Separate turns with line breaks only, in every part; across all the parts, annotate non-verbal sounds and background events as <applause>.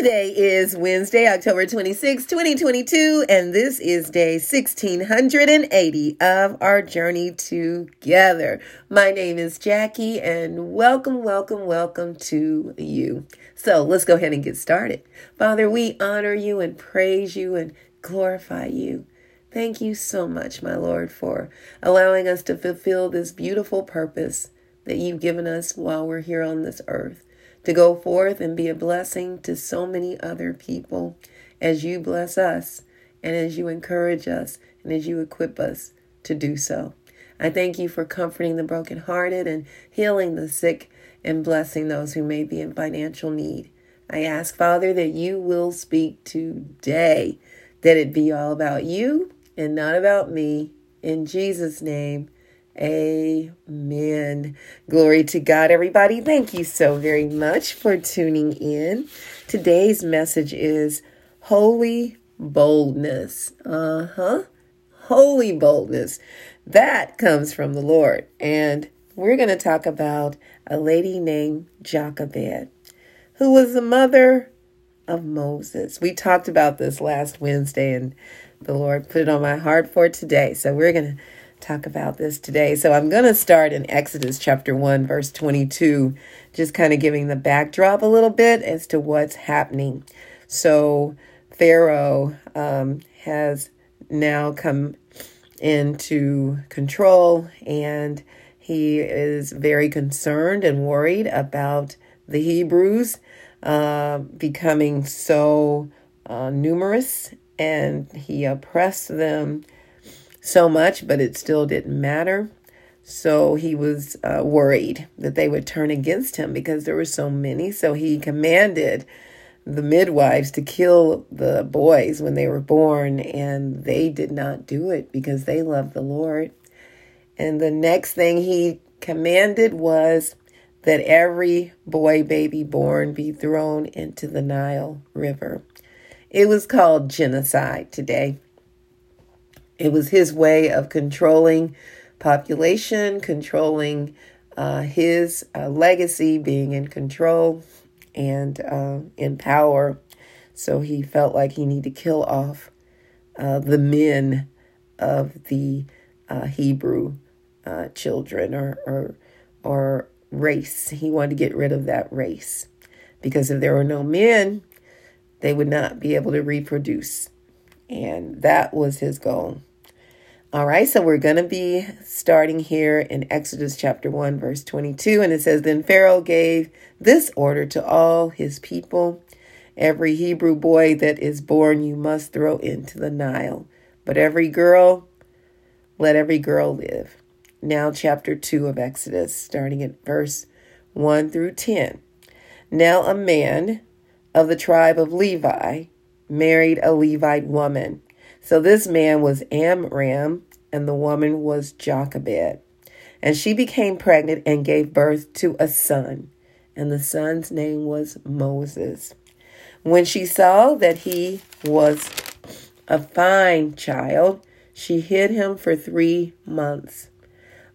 Today is Wednesday, October 26, 2022, and this is day 1680 of our journey together. My name is Jackie, and welcome, welcome, welcome to you. So let's go ahead and get started. Father, we honor you and praise you and glorify you. Thank you so much, my Lord, for allowing us to fulfill this beautiful purpose that you've given us while we're here on this earth to go forth and be a blessing to so many other people as you bless us and as you encourage us and as you equip us to do so. I thank you for comforting the brokenhearted and healing the sick and blessing those who may be in financial need. I ask, Father, that you will speak today, that it be all about you and not about me. In Jesus' name, Amen. Glory to God, everybody. Thank you so very much for tuning in. Today's message is holy boldness. Uh huh. Holy boldness. That comes from the Lord. And we're going to talk about a lady named Jochebed, who was the mother of Moses. We talked about this last Wednesday, and the Lord put it on my heart for today. So we're going to talk about this today. So I'm going to start in Exodus chapter 1, verse 22, just kind of giving the backdrop a little bit as to what's happening. So Pharaoh um, has now come into control and he is very concerned and worried about the Hebrews uh, becoming so uh, numerous and he oppressed them so much, but it still didn't matter. So he was uh, worried that they would turn against him because there were so many. So he commanded the midwives to kill the boys when they were born, and they did not do it because they loved the Lord. And the next thing he commanded was that every boy baby born be thrown into the Nile River. It was called genocide today. It was his way of controlling population, controlling uh, his uh, legacy, being in control and uh, in power. So he felt like he needed to kill off uh, the men of the uh, Hebrew uh, children or, or or race. He wanted to get rid of that race because if there were no men, they would not be able to reproduce, and that was his goal. All right, so we're going to be starting here in Exodus chapter 1, verse 22. And it says, Then Pharaoh gave this order to all his people Every Hebrew boy that is born you must throw into the Nile, but every girl, let every girl live. Now, chapter 2 of Exodus, starting at verse 1 through 10. Now, a man of the tribe of Levi married a Levite woman so this man was Amram, and the woman was Jochebed. And she became pregnant and gave birth to a son, and the son's name was Moses. When she saw that he was a fine child, she hid him for three months.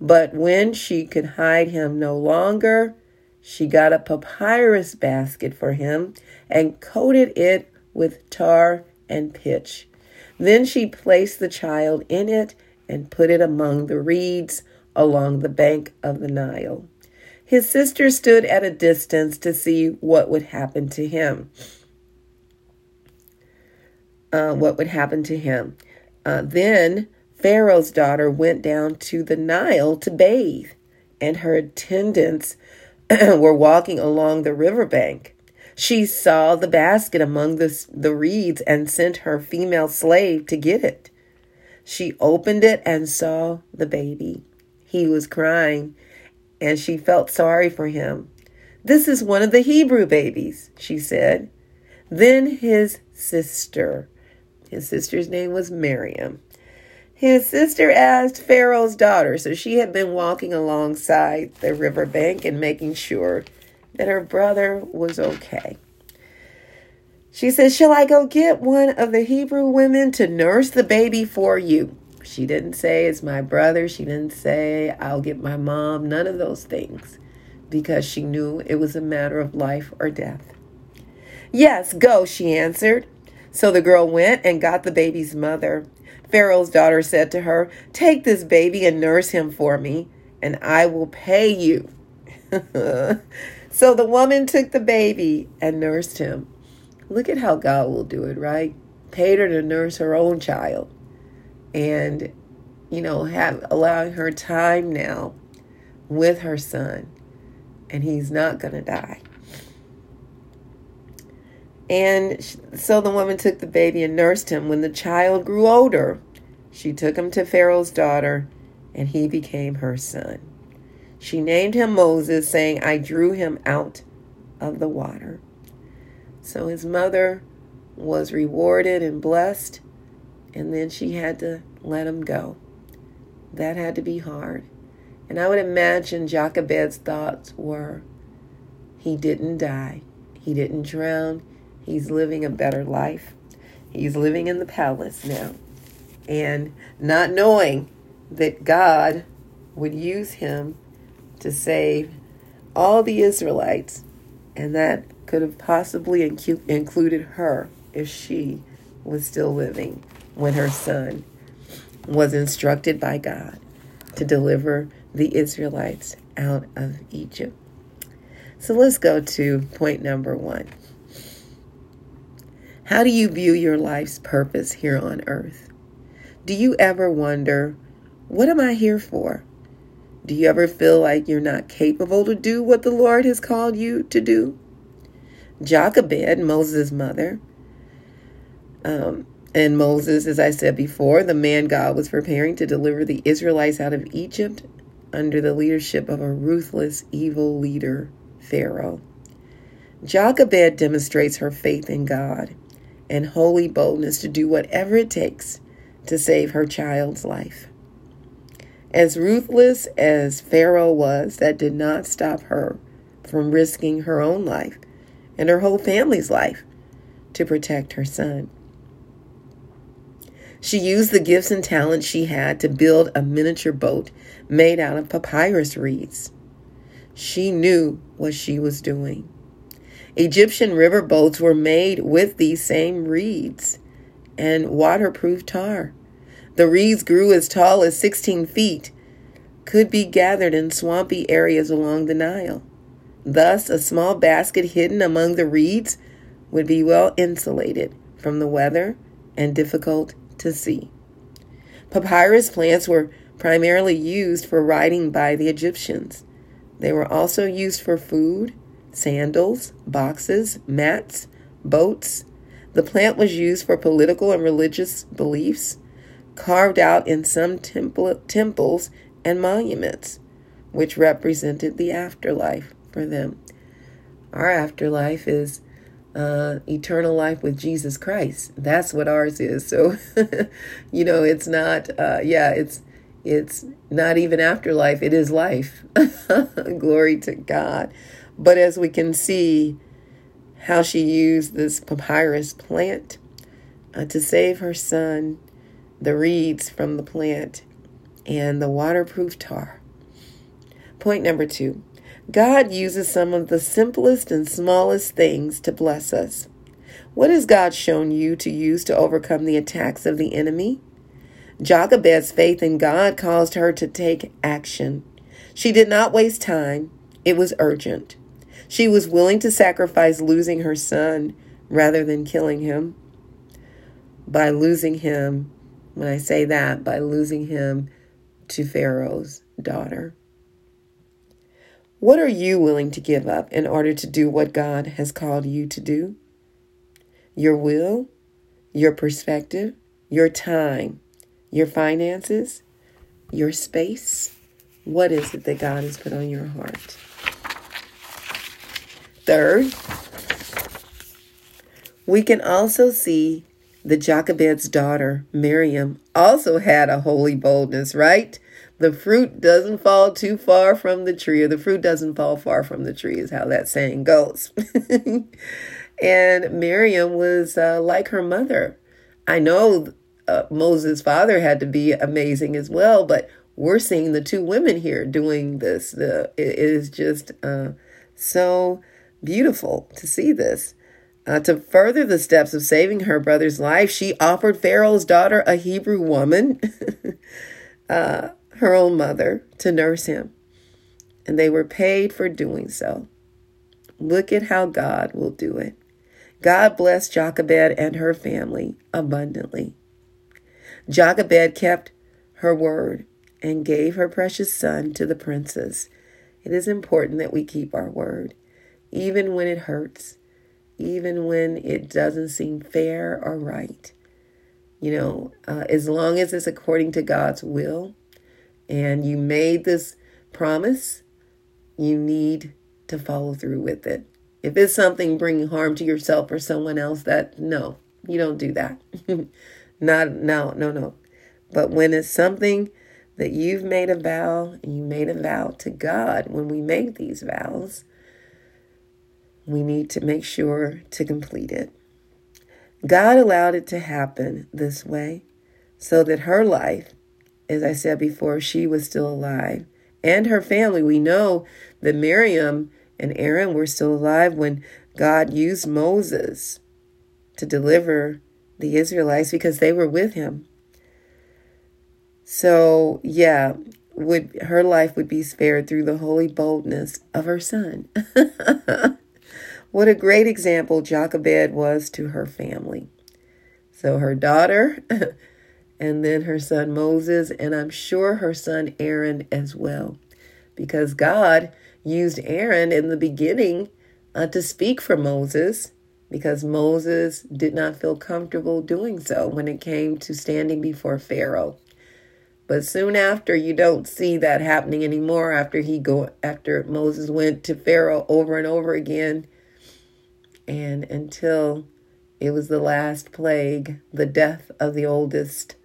But when she could hide him no longer, she got a papyrus basket for him and coated it with tar and pitch. Then she placed the child in it and put it among the reeds along the bank of the Nile. His sister stood at a distance to see what would happen to him. Uh, what would happen to him. Uh, then Pharaoh's daughter went down to the Nile to bathe, and her attendants <clears throat> were walking along the riverbank. She saw the basket among the, the reeds and sent her female slave to get it. She opened it and saw the baby. He was crying, and she felt sorry for him. This is one of the Hebrew babies, she said. Then his sister, his sister's name was Miriam, his sister asked Pharaoh's daughter, so she had been walking alongside the riverbank and making sure that her brother was okay. She said, Shall I go get one of the Hebrew women to nurse the baby for you? She didn't say it's my brother. She didn't say I'll get my mom. None of those things because she knew it was a matter of life or death. Yes, go, she answered. So the girl went and got the baby's mother. Pharaoh's daughter said to her, Take this baby and nurse him for me, and I will pay you. <laughs> so the woman took the baby and nursed him. Look at how God will do it, right? Paid her to nurse her own child. And, you know, have allowing her time now with her son. And he's not going to die. And so the woman took the baby and nursed him. When the child grew older, she took him to Pharaoh's daughter, and he became her son. She named him Moses, saying, I drew him out of the water. So his mother was rewarded and blessed, and then she had to let him go. That had to be hard. And I would imagine Jochebed's thoughts were he didn't die, he didn't drown, He's living a better life. He's living in the palace now. And not knowing that God would use him to save all the Israelites, and that could have possibly incu- included her if she was still living when her son was instructed by God to deliver the Israelites out of Egypt. So let's go to point number one. How do you view your life's purpose here on earth? Do you ever wonder, what am I here for? Do you ever feel like you're not capable to do what the Lord has called you to do? Jochebed, Moses' mother, um, and Moses, as I said before, the man God was preparing to deliver the Israelites out of Egypt under the leadership of a ruthless, evil leader, Pharaoh. Jochebed demonstrates her faith in God and holy boldness to do whatever it takes to save her child's life. As ruthless as Pharaoh was, that did not stop her from risking her own life and her whole family's life to protect her son. She used the gifts and talents she had to build a miniature boat made out of papyrus reeds. She knew what she was doing. Egyptian river boats were made with these same reeds and waterproof tar. The reeds grew as tall as 16 feet, could be gathered in swampy areas along the Nile. Thus, a small basket hidden among the reeds would be well insulated from the weather and difficult to see. Papyrus plants were primarily used for writing by the Egyptians. They were also used for food sandals, boxes, mats, boats. The plant was used for political and religious beliefs, carved out in some temple, temples and monuments, which represented the afterlife for them. Our afterlife is uh, eternal life with Jesus Christ. That's what ours is. So, <laughs> you know, it's not. Uh, yeah, it's it's not even afterlife. It is life. <laughs> Glory to God. But as we can see, how she used this papyrus plant uh, to save her son, the reeds from the plant, and the waterproof tar. Point number two God uses some of the simplest and smallest things to bless us. What has God shown you to use to overcome the attacks of the enemy? Jochebed's faith in God caused her to take action. She did not waste time, it was urgent. She was willing to sacrifice losing her son rather than killing him. By losing him, when I say that, by losing him to Pharaoh's daughter. What are you willing to give up in order to do what God has called you to do? Your will, your perspective, your time, your finances, your space. What is it that God has put on your heart? Third, we can also see the Jochebed's daughter, Miriam, also had a holy boldness, right? The fruit doesn't fall too far from the tree, or the fruit doesn't fall far from the tree, is how that saying goes. <laughs> and Miriam was uh, like her mother. I know uh, Moses' father had to be amazing as well, but we're seeing the two women here doing this. The, it is just uh, so beautiful to see this. Uh, to further the steps of saving her brother's life, she offered Pharaoh's daughter, a Hebrew woman, <laughs> uh, her own mother, to nurse him. And they were paid for doing so. Look at how God will do it. God blessed Jochebed and her family abundantly. Jochebed kept her word and gave her precious son to the princess. It is important that we keep our word, even when it hurts, even when it doesn't seem fair or right. You know, uh, as long as it's according to God's will and you made this promise, you need to follow through with it. If it's something bringing harm to yourself or someone else, that no, you don't do that. <laughs> Not no, no, no. But when it's something that you've made a vow, and you made a vow to God when we make these vows, we need to make sure to complete it. God allowed it to happen this way so that her life, as I said before, she was still alive, and her family. We know that Miriam and Aaron were still alive when God used Moses to deliver the Israelites because they were with him. So, yeah, would her life would be spared through the holy boldness of her son. <laughs> what a great example Jochebed was to her family. So her daughter <laughs> and then her son Moses and I'm sure her son Aaron as well. Because God used Aaron in the beginning uh, to speak for Moses because Moses did not feel comfortable doing so when it came to standing before Pharaoh. But soon after, you don't see that happening anymore. After he go, after Moses went to Pharaoh over and over again, and until it was the last plague, the death of the oldest,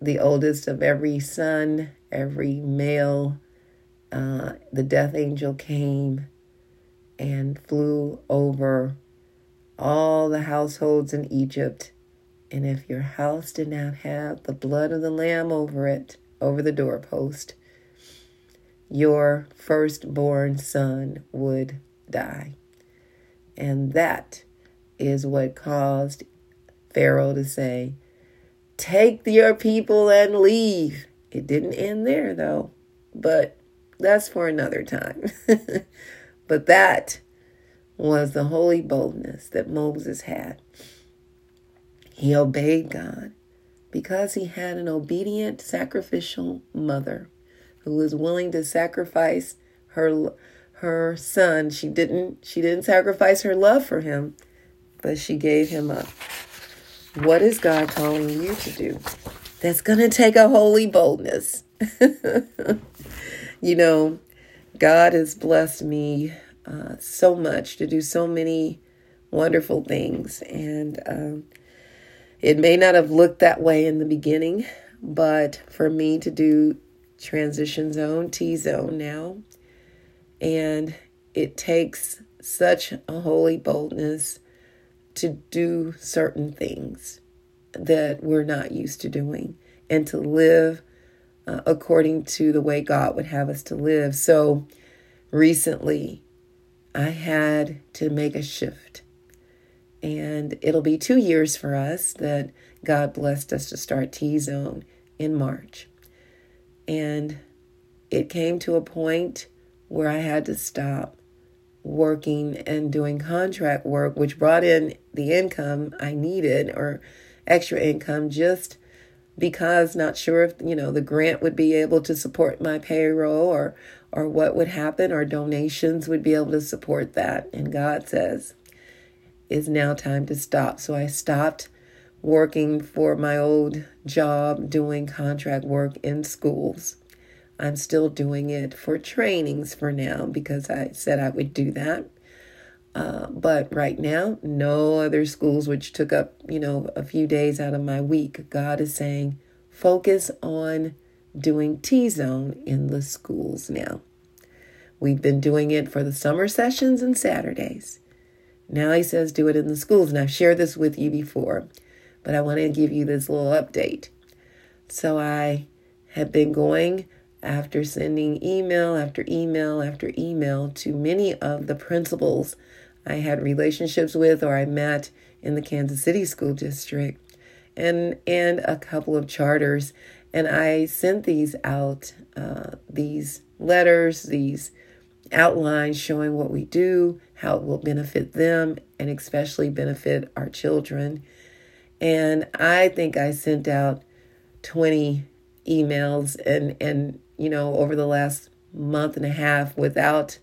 the oldest of every son, every male. Uh, the death angel came and flew over all the households in Egypt and if your house did not have the blood of the Lamb over it, over the doorpost, your firstborn son would die. And that is what caused Pharaoh to say, Take your people and leave. It didn't end there, though, but that's for another time. <laughs> but that was the holy boldness that Moses had. He obeyed God because he had an obedient, sacrificial mother who was willing to sacrifice her her son. She didn't she didn't sacrifice her love for him, but she gave him up. What is God calling you to do? That's going to take a holy boldness. <laughs> you know, God has blessed me uh, so much to do so many wonderful things, and um, it may not have looked that way in the beginning, but for me to do transition zone, T zone now, and it takes such a holy boldness to do certain things that we're not used to doing and to live uh, according to the way God would have us to live. So recently, I had to make a shift and it'll be two years for us that God blessed us to start T Zone in March. And it came to a point where I had to stop working and doing contract work, which brought in the income I needed or extra income just because not sure if you know the grant would be able to support my payroll or or what would happen or donations would be able to support that and God says is now time to stop. So I stopped working for my old job doing contract work in schools. I'm still doing it for trainings for now because I said I would do that. Uh, but right now, no other schools, which took up, you know, a few days out of my week. God is saying, focus on doing T Zone in the schools now. We've been doing it for the summer sessions and Saturdays. Now he says do it in the schools. And I've shared this with you before, but I want to give you this little update. So I have been going after sending email after email after email to many of the principals I had relationships with or I met in the Kansas City School District and and a couple of charters. And I sent these out uh, these letters these outlines showing what we do how it will benefit them and especially benefit our children. And I think I sent out 20 emails and and you know over the last month and a half without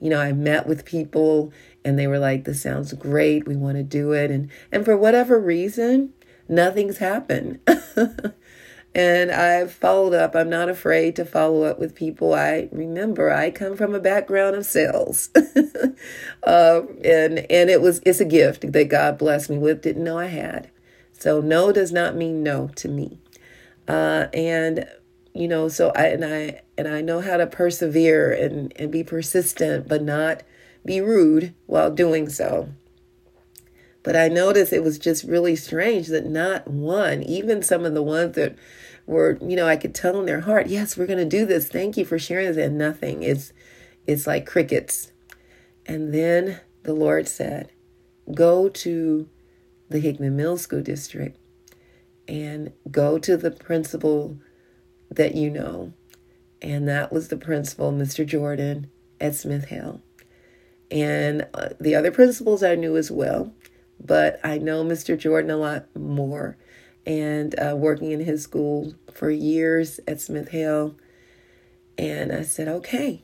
you know I met with people and they were like this sounds great. We want to do it. And and for whatever reason nothing's happened. <laughs> And I've followed up. I'm not afraid to follow up with people. I remember I come from a background of sales. Uh, <laughs> and and it was it's a gift that God blessed me with. Didn't know I had. So no does not mean no to me. Uh, and you know, so I and I and I know how to persevere and and be persistent, but not be rude while doing so. But I noticed it was just really strange that not one, even some of the ones that were, you know, I could tell in their heart, yes, we're going to do this. Thank you for sharing this. And nothing. It's it's like crickets. And then the Lord said, go to the Hickman Mill School District and go to the principal that you know. And that was the principal, Mr. Jordan at Smith-Hale. And uh, the other principals I knew as well, but I know Mr. Jordan a lot more. And uh, working in his school for years at Smith-Hale. And I said, okay,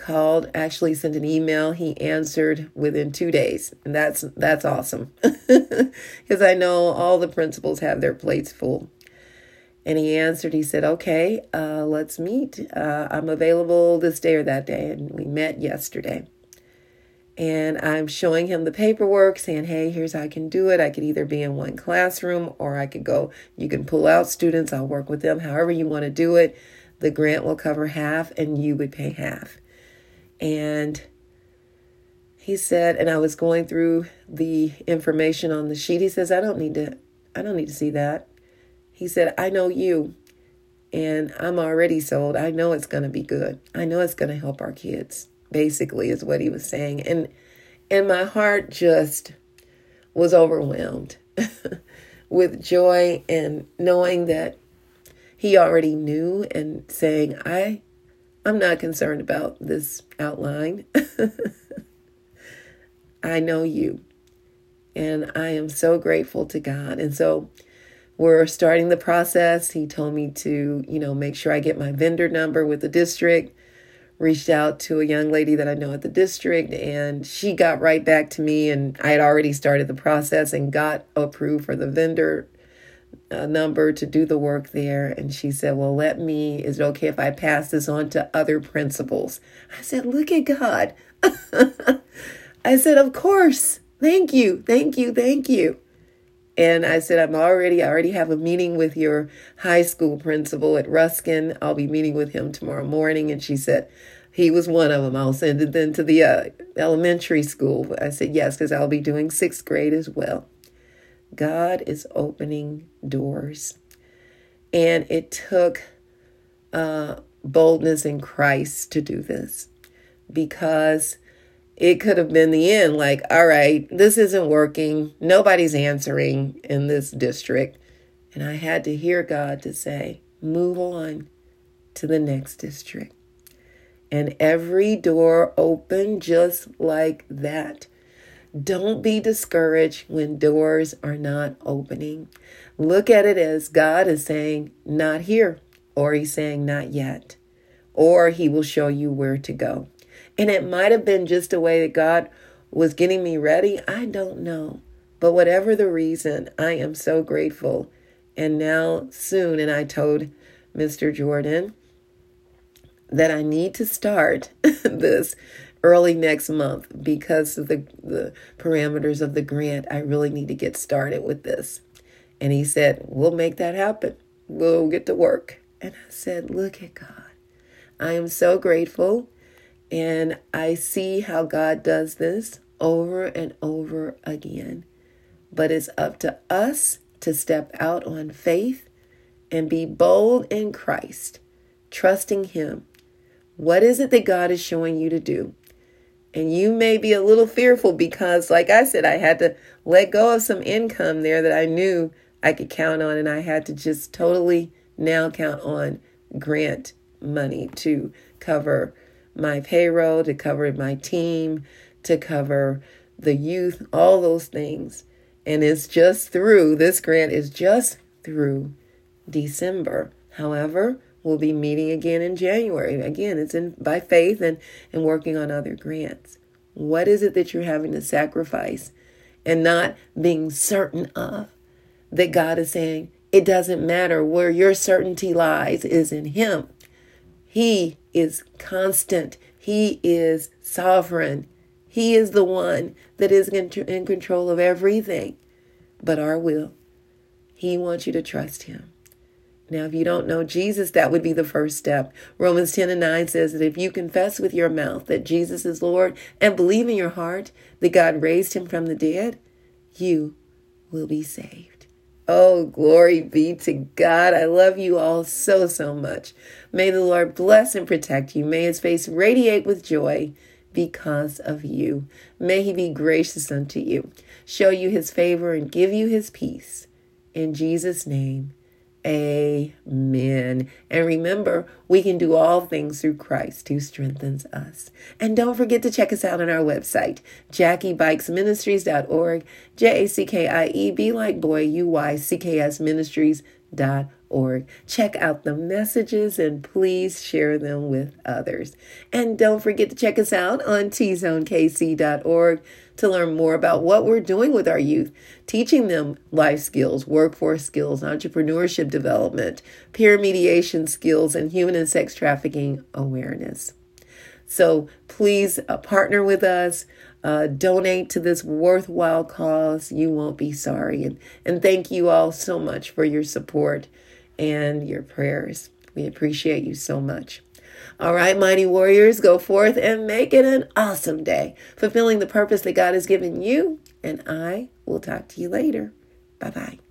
called, actually sent an email. He answered within two days. And that's that's awesome. <laughs> Because I know all the principals have their plates full. And he answered, he said, okay, uh, let's meet. Uh, I'm available this day or that day. And we met yesterday. And I'm showing him the paperwork, saying, hey, here's how I can do it. I could either be in one classroom or I could go, you can pull out students. I'll work with them however you want to do it. The grant will cover half and you would pay half. And he said, and I was going through the information on the sheet. He says, I don't need to, I don't need to see that. He said, I know you and I'm already sold. I know it's going to be good. I know it's going to help our kids. Basically is what he was saying. And and my heart just was overwhelmed <laughs> with joy and knowing that he already knew and saying, I I'm not concerned about this outline. <laughs> I know you. And I am so grateful to God. And so we're starting the process. He told me to, you know, make sure I get my vendor number with the district. Reached out to a young lady that I know at the district, and she got right back to me. And I had already started the process and got approved for the vendor a number to do the work there. And she said, Well, let me, is it okay if I pass this on to other principals? I said, Look at God. <laughs> I said, Of course. Thank you. Thank you. Thank you. And I said, I'm already, I already have a meeting with your high school principal at Ruskin. I'll be meeting with him tomorrow morning. And she said, he was one of them. I'll send it then to the uh, elementary school. I said, yes, because I'll be doing sixth grade as well. God is opening doors. And it took uh, boldness in Christ to do this because it could have been the end like, all right, this isn't working. Nobody's answering in this district. And I had to hear God to say, move on to the next district. And every door opened just like that. Don't be discouraged when doors are not opening. Look at it as God is saying, not here, or He's saying, not yet, or He will show you where to go. And it might have been just a way that God was getting me ready. I don't know. But whatever the reason, I am so grateful. And now, soon, and I told Mr. Jordan that I need to start <laughs> this early next month because of the, the parameters of the grant. I really need to get started with this. And he said, We'll make that happen. We'll get to work. And I said, Look at God. I am so grateful. And I see how God does this over and over again. But it's up to us to step out on faith and be bold in Christ, trusting Him. What is it that God is showing you to do? And you may be a little fearful because, like I said, I had to let go of some income there that I knew I could count on, and I had to just totally now count on grant money to cover my payroll, to cover my team, to cover the youth, all those things. And it's just through, this grant is just through December. However, we'll be meeting again in January. Again, it's in by faith and, and working on other grants. What is it that you're having to sacrifice and not being certain of that God is saying it doesn't matter where your certainty lies is in Him. He is constant. He is sovereign. He is the one that is in control of everything but our will. He wants you to trust Him. Now, if you don't know Jesus, that would be the first step. Romans 10 and 9 says that if you confess with your mouth that Jesus is Lord and believe in your heart that God raised him from the dead, you will be saved. Oh, glory be to God. I love you all so, so much. May the Lord bless and protect you. May his face radiate with joy because of you. May he be gracious unto you, show you his favor, and give you his peace. In Jesus' name, Amen. And remember, we can do all things through Christ who strengthens us. And don't forget to check us out on our website, JackieBuycksMinistries.org, J A C K I E B like boy, U Y C K S Ministries.org org. Check out the messages and please share them with others. And don't forget to check us out on tzonekc.org to learn more about what we're doing with our youth, teaching them life skills, workforce skills, entrepreneurship development, peer mediation skills, and human and sex trafficking awareness. So please uh, partner with us. Uh, donate to this worthwhile cause. You won't be sorry. And, and thank you all so much for your support and your prayers. We appreciate you so much. All right, mighty warriors, go forth and make it an awesome day, fulfilling the purpose that God has given you. And I will talk to you later. Bye bye.